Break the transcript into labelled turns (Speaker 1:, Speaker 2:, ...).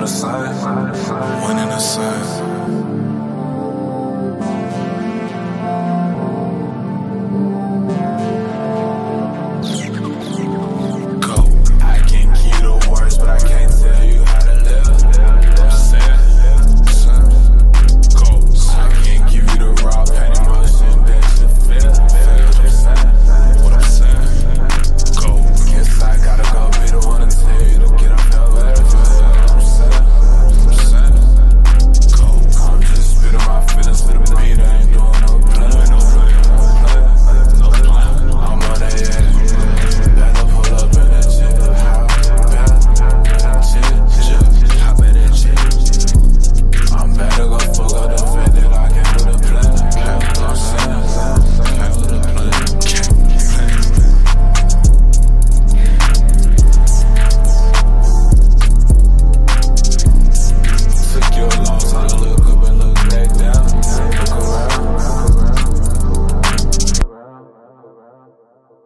Speaker 1: the side. One in the side.